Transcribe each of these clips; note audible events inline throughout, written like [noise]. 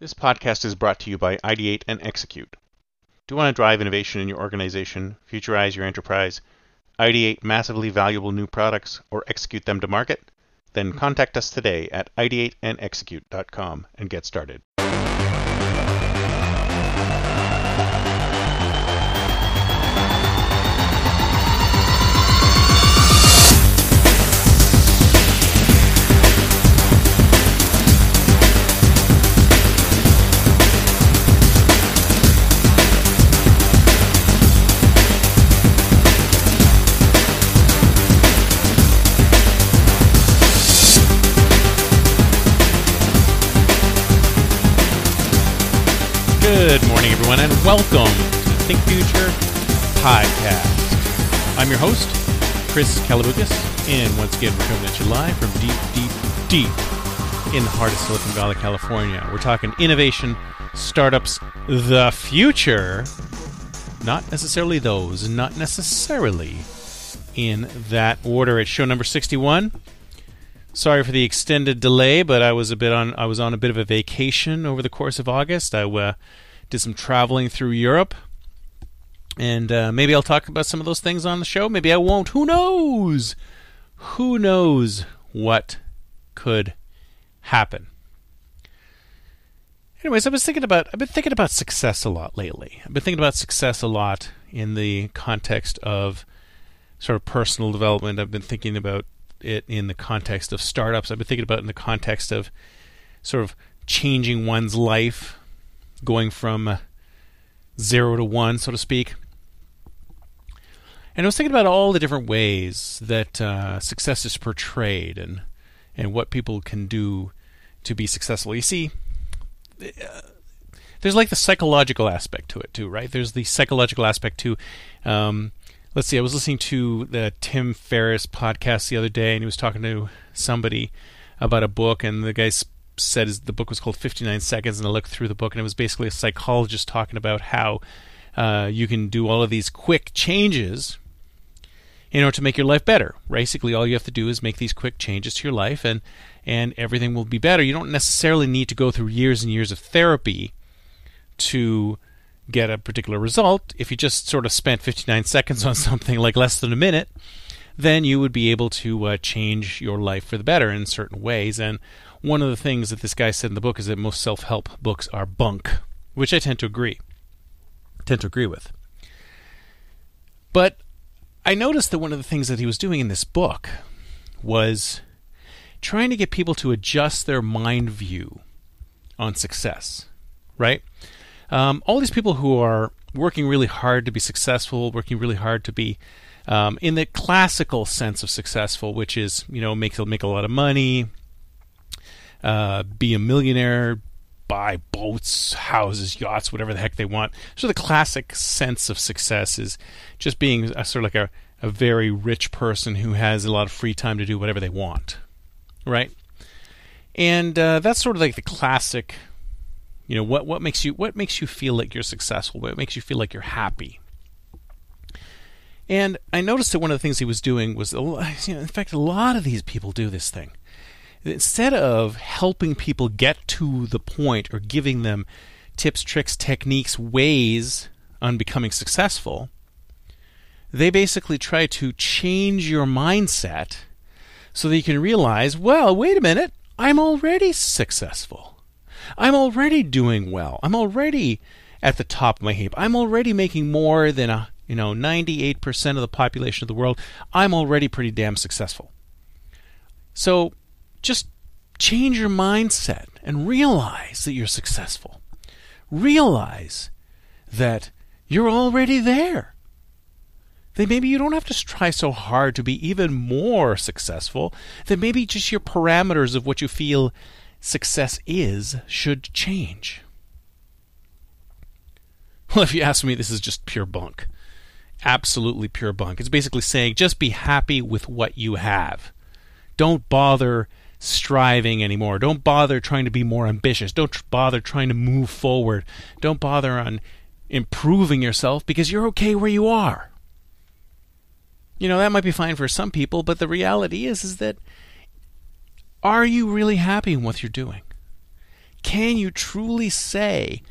This podcast is brought to you by Ideate and Execute. Do you want to drive innovation in your organization, futurize your enterprise, ideate massively valuable new products, or execute them to market? Then contact us today at ideateandexecute.com and get started. Good morning, everyone, and welcome to the Think Future podcast. I'm your host, Chris Kalaboukis, and once again, we're coming at you live from deep, deep, deep in the heart of Silicon Valley, California. We're talking innovation, startups, the future, not necessarily those, not necessarily in that order. It's show number 61. Sorry for the extended delay, but I was a bit on I was on a bit of a vacation over the course of August. I uh, did some traveling through Europe, and uh, maybe I'll talk about some of those things on the show. Maybe I won't. Who knows? Who knows what could happen? Anyways, I was thinking about I've been thinking about success a lot lately. I've been thinking about success a lot in the context of sort of personal development. I've been thinking about it in the context of startups. I've been thinking about it in the context of sort of changing one's life, going from zero to one, so to speak. And I was thinking about all the different ways that uh, success is portrayed and and what people can do to be successful. You see, there's like the psychological aspect to it too, right? There's the psychological aspect to um, let's see, I was listening to the Tim Ferriss podcast the other day, and he was talking to somebody about a book, and the guy said his, the book was called 59 Seconds, and I looked through the book, and it was basically a psychologist talking about how uh, you can do all of these quick changes in order to make your life better. Basically, all you have to do is make these quick changes to your life, and and everything will be better. You don't necessarily need to go through years and years of therapy to get a particular result, if you just sort of spent 59 seconds on [laughs] something like less than a minute, then you would be able to uh, change your life for the better in certain ways. And one of the things that this guy said in the book is that most self help books are bunk, which I tend to agree. Tend to agree with. But I noticed that one of the things that he was doing in this book was trying to get people to adjust their mind view on success, right? Um, all these people who are working really hard to be successful, working really hard to be um, in the classical sense of successful, which is you know make make a lot of money, uh, be a millionaire, buy boats, houses, yachts, whatever the heck they want. So the classic sense of success is just being a, sort of like a, a very rich person who has a lot of free time to do whatever they want, right? And uh, that's sort of like the classic you know what what makes you what makes you feel like you're successful what makes you feel like you're happy and i noticed that one of the things he was doing was [laughs] you know, in fact a lot of these people do this thing instead of helping people get to the point or giving them tips tricks techniques ways on becoming successful they basically try to change your mindset so that you can realize well wait a minute i'm already successful I'm already doing well. I'm already at the top of my heap. I'm already making more than a you know 98% of the population of the world. I'm already pretty damn successful. So just change your mindset and realize that you're successful. Realize that you're already there. That maybe you don't have to try so hard to be even more successful. That maybe just your parameters of what you feel success is should change. [laughs] Well, if you ask me, this is just pure bunk. Absolutely pure bunk. It's basically saying just be happy with what you have. Don't bother striving anymore. Don't bother trying to be more ambitious. Don't tr- bother trying to move forward. Don't bother on improving yourself because you're okay where you are. You know, that might be fine for some people, but the reality is is that are you really happy in what you're doing? can you truly say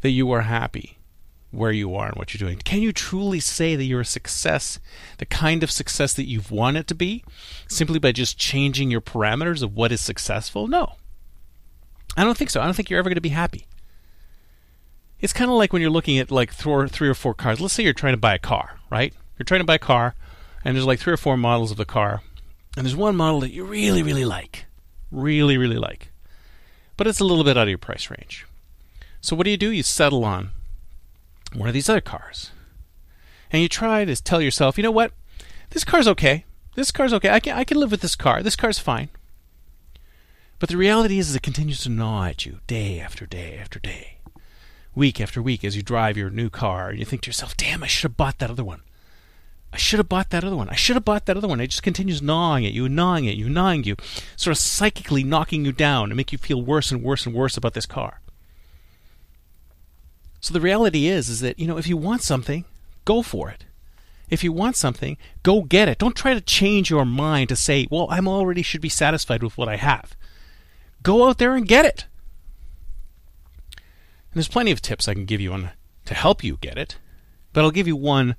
that you are happy where you are and what you're doing? Can you truly say that you're a success, the kind of success that you've wanted to be, simply by just changing your parameters of what is successful? No. I don't think so. I don't think you're ever going to be happy. It's kind of like when you're looking at like three or four cars. Let's say you're trying to buy a car, right? You're trying to buy a car, and there's like three or four models of the car, and there's one model that you really, really like, really, really like, but it's a little bit out of your price range. So what do you do? You settle on one of these other cars, and you try to tell yourself, you know what, this car's okay. This car's okay. I can I can live with this car. This car's fine. But the reality is, is it continues to gnaw at you day after day after day week after week as you drive your new car and you think to yourself, damn, I should have bought that other one. I should have bought that other one. I should have bought that other one. It just continues gnawing at you, gnawing at you, gnawing you, sort of psychically knocking you down and make you feel worse and worse and worse about this car. So the reality is is that, you know, if you want something, go for it. If you want something, go get it. Don't try to change your mind to say, well, I'm already should be satisfied with what I have. Go out there and get it. And there's plenty of tips I can give you on to help you get it, but I'll give you one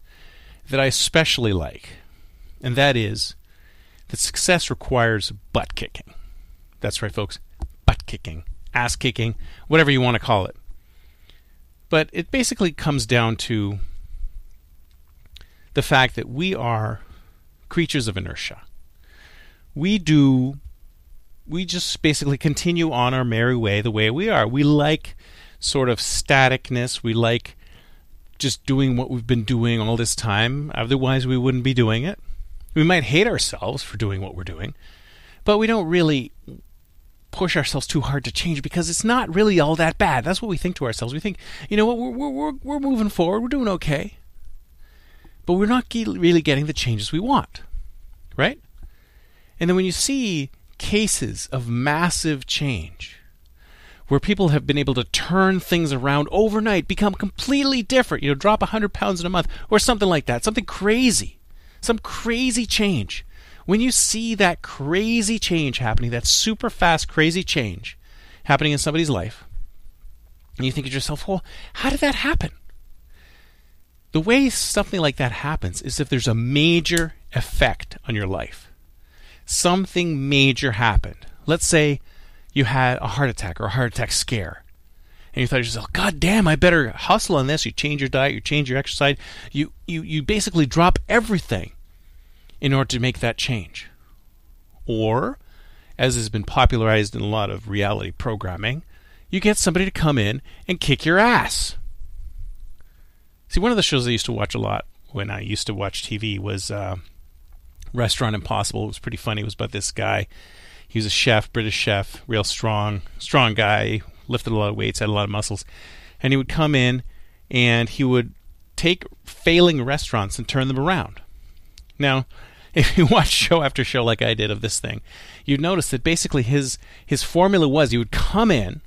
that I especially like, and that is that success requires butt kicking. That's right, folks. Butt kicking, ass kicking, whatever you want to call it. But it basically comes down to the fact that we are creatures of inertia. We do, we just basically continue on our merry way the way we are. We like sort of staticness. We like just doing what we've been doing all this time. Otherwise, we wouldn't be doing it. We might hate ourselves for doing what we're doing, but we don't really push ourselves too hard to change because it's not really all that bad. That's what we think to ourselves. We think, you know what, we're, we're, we're moving forward, we're doing okay. But we're not really getting the changes we want, right? And then when you see cases of massive change, where people have been able to turn things around overnight, become completely different, you know, drop 100 pounds in a month or something like that, something crazy, some crazy change. When you see that crazy change happening, that super fast, crazy change happening in somebody's life, and you think to yourself, well, how did that happen? The way something like that happens is if there's a major effect on your life. Something major happened. Let's say you had a heart attack or a heart attack scare. And you thought to yourself, God damn, I better hustle on this. You change your diet, you change your exercise, you, you, you basically drop everything in order to make that change. Or, as has been popularized in a lot of reality programming, you get somebody to come in and kick your ass. See, one of the shows I used to watch a lot when I used to watch TV was uh, Restaurant Impossible. It was pretty funny. It was about this guy he was a chef, British chef, real strong, strong guy, lifted a lot of weights, had a lot of muscles. And he would come in and he would take failing restaurants and turn them around. Now, [laughs] if you watch show after show like I did of this thing, you'd notice that basically his his formula was he would come in,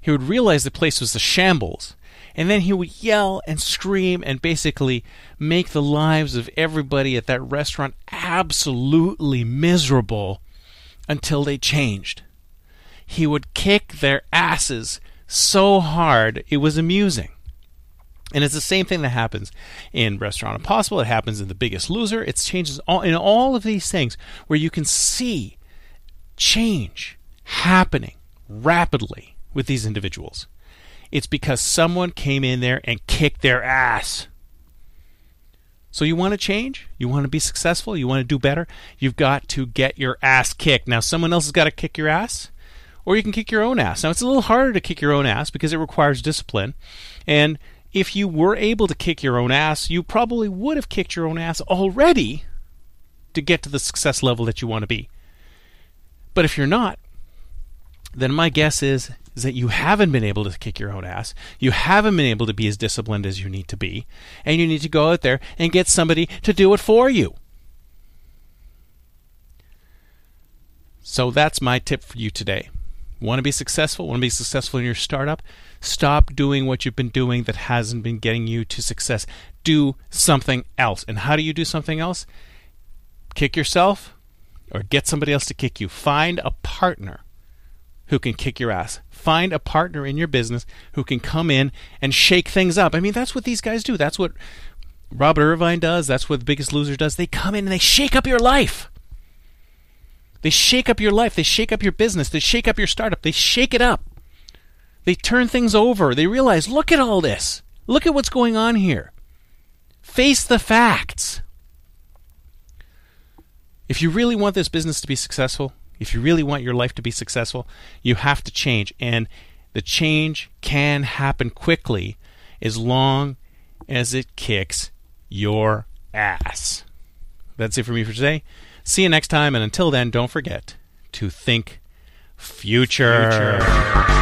he would realize the place was a shambles, and then he would yell and scream and basically make the lives of everybody at that restaurant absolutely miserable until they changed. He would kick their asses so hard it was amusing. And it's the same thing that happens in Restaurant Impossible. It happens in The Biggest Loser. It changes all, in all of these things where you can see change happening rapidly with these individuals. It's because someone came in there and kicked their ass. So you want to change? You want to be successful? You want to do better? You've got to get your ass kicked. Now, someone else has got to kick your ass, or you can kick your own ass. Now, it's a little harder to kick your own ass because it requires discipline. And if you were able to kick your own ass, you probably would have kicked your own ass already to get to the success level that you want to be. But if you're not, then my guess is is that you haven't been able to kick your own ass. You haven't been able to be as disciplined as you need to be. And you need to go out there and get somebody to do it for you. So that's my tip for you today. Want to be successful? Want to be successful in your startup? Stop doing what you've been doing that hasn't been getting you to success. Do something else. And how do you do something else? Kick yourself or get somebody else to kick you. Find a partner who can kick your ass. Find a partner in your business who can come in and shake things up. I mean, that's what these guys do. That's what Robert Irvine does. That's what the biggest loser does. They come in and they shake up your life. They shake up your life. They shake up your business. They shake up your startup. They shake it up. They turn things over. They realize, look at all this. Look at what's going on here. Face the facts. If you really want this business to be successful, if you really want your life to be successful, you have to change. And the change can happen quickly as long as it kicks your ass. That's it for me for today. See you next time, and until then, don't forget to think future. future.